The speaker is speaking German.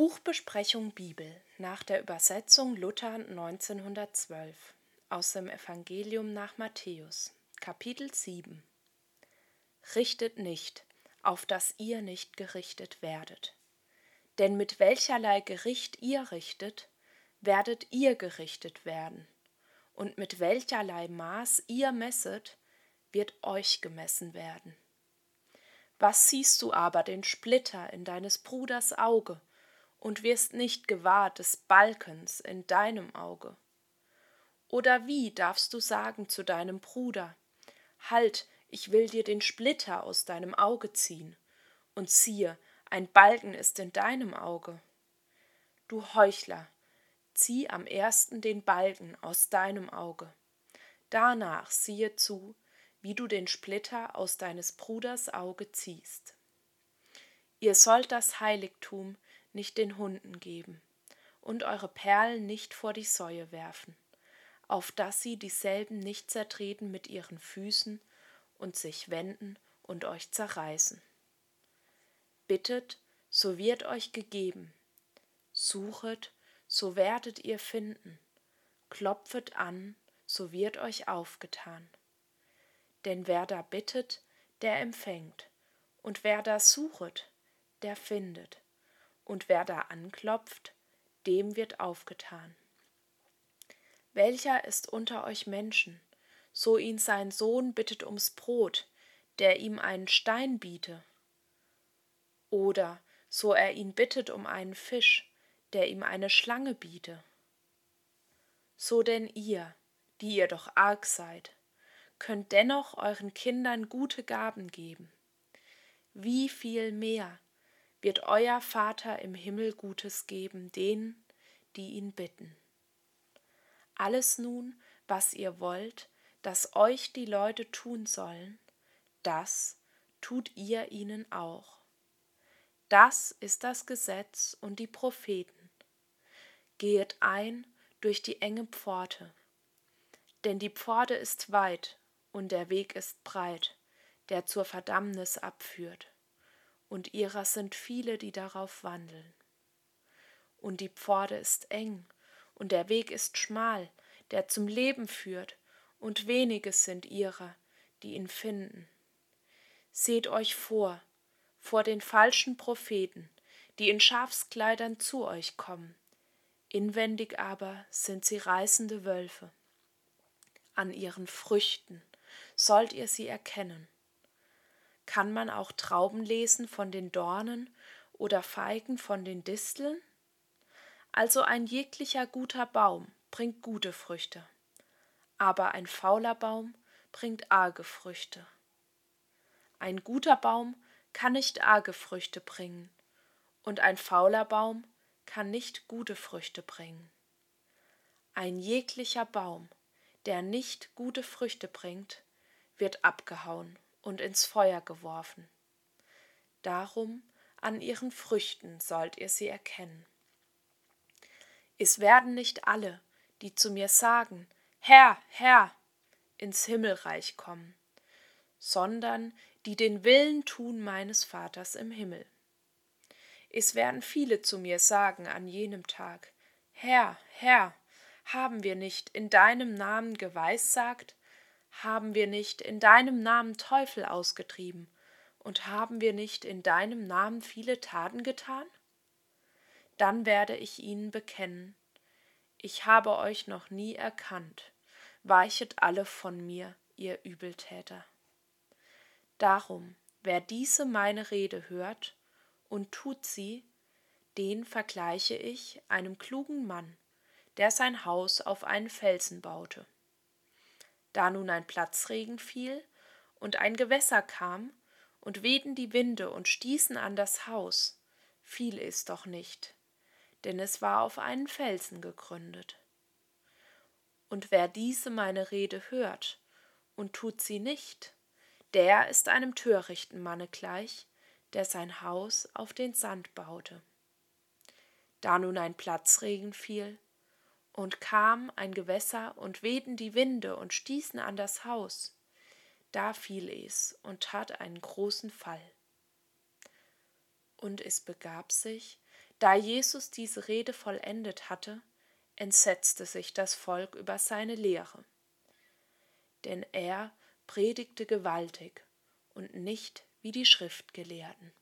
Buchbesprechung Bibel nach der Übersetzung Luther 1912 aus dem Evangelium nach Matthäus, Kapitel 7 Richtet nicht, auf dass ihr nicht gerichtet werdet. Denn mit welcherlei Gericht ihr richtet, werdet ihr gerichtet werden, und mit welcherlei Maß ihr messet, wird euch gemessen werden. Was siehst du aber den Splitter in deines Bruders Auge, und wirst nicht gewahr des Balkens in deinem Auge? Oder wie darfst du sagen zu deinem Bruder, Halt, ich will dir den Splitter aus deinem Auge ziehen, und siehe, ein Balken ist in deinem Auge? Du Heuchler, zieh am ersten den Balken aus deinem Auge, danach siehe zu, wie du den Splitter aus deines Bruders Auge ziehst. Ihr sollt das Heiligtum nicht den Hunden geben und eure Perlen nicht vor die Säue werfen, auf dass sie dieselben nicht zertreten mit ihren Füßen und sich wenden und euch zerreißen. Bittet, so wird euch gegeben, suchet, so werdet ihr finden, klopfet an, so wird euch aufgetan. Denn wer da bittet, der empfängt, und wer da suchet, der findet, und wer da anklopft, dem wird aufgetan. Welcher ist unter euch Menschen, so ihn sein Sohn bittet ums Brot, der ihm einen Stein biete? Oder so er ihn bittet um einen Fisch, der ihm eine Schlange biete? So denn ihr, die ihr doch arg seid, könnt dennoch euren Kindern gute Gaben geben. Wie viel mehr wird euer Vater im Himmel Gutes geben denen, die ihn bitten. Alles nun, was ihr wollt, dass euch die Leute tun sollen, das tut ihr ihnen auch. Das ist das Gesetz und die Propheten. Gehet ein durch die enge Pforte, denn die Pforte ist weit und der Weg ist breit, der zur Verdammnis abführt und ihrer sind viele, die darauf wandeln. Und die Pforte ist eng, und der Weg ist schmal, der zum Leben führt, und wenige sind ihrer, die ihn finden. Seht euch vor, vor den falschen Propheten, die in Schafskleidern zu euch kommen, inwendig aber sind sie reißende Wölfe. An ihren Früchten sollt ihr sie erkennen. Kann man auch Trauben lesen von den Dornen oder Feigen von den Disteln? Also ein jeglicher guter Baum bringt gute Früchte, aber ein fauler Baum bringt arge Früchte. Ein guter Baum kann nicht arge Früchte bringen, und ein fauler Baum kann nicht gute Früchte bringen. Ein jeglicher Baum, der nicht gute Früchte bringt, wird abgehauen und ins Feuer geworfen. Darum an ihren Früchten sollt ihr sie erkennen. Es werden nicht alle, die zu mir sagen, Herr, Herr, ins Himmelreich kommen, sondern die den Willen tun meines Vaters im Himmel. Es werden viele zu mir sagen an jenem Tag, Herr, Herr, haben wir nicht in deinem Namen geweissagt haben wir nicht in deinem Namen Teufel ausgetrieben und haben wir nicht in deinem Namen viele Taten getan? Dann werde ich ihnen bekennen, ich habe euch noch nie erkannt, weichet alle von mir, ihr Übeltäter. Darum, wer diese meine Rede hört und tut sie, den vergleiche ich einem klugen Mann, der sein Haus auf einen Felsen baute. Da nun ein Platzregen fiel und ein Gewässer kam, und wehten die Winde und stießen an das Haus, fiel es doch nicht, denn es war auf einen Felsen gegründet. Und wer diese meine Rede hört und tut sie nicht, der ist einem törichten Manne gleich, der sein Haus auf den Sand baute. Da nun ein Platzregen fiel, und kam ein Gewässer und wehten die Winde und stießen an das Haus. Da fiel es und tat einen großen Fall. Und es begab sich, da Jesus diese Rede vollendet hatte, entsetzte sich das Volk über seine Lehre. Denn er predigte gewaltig und nicht wie die Schriftgelehrten.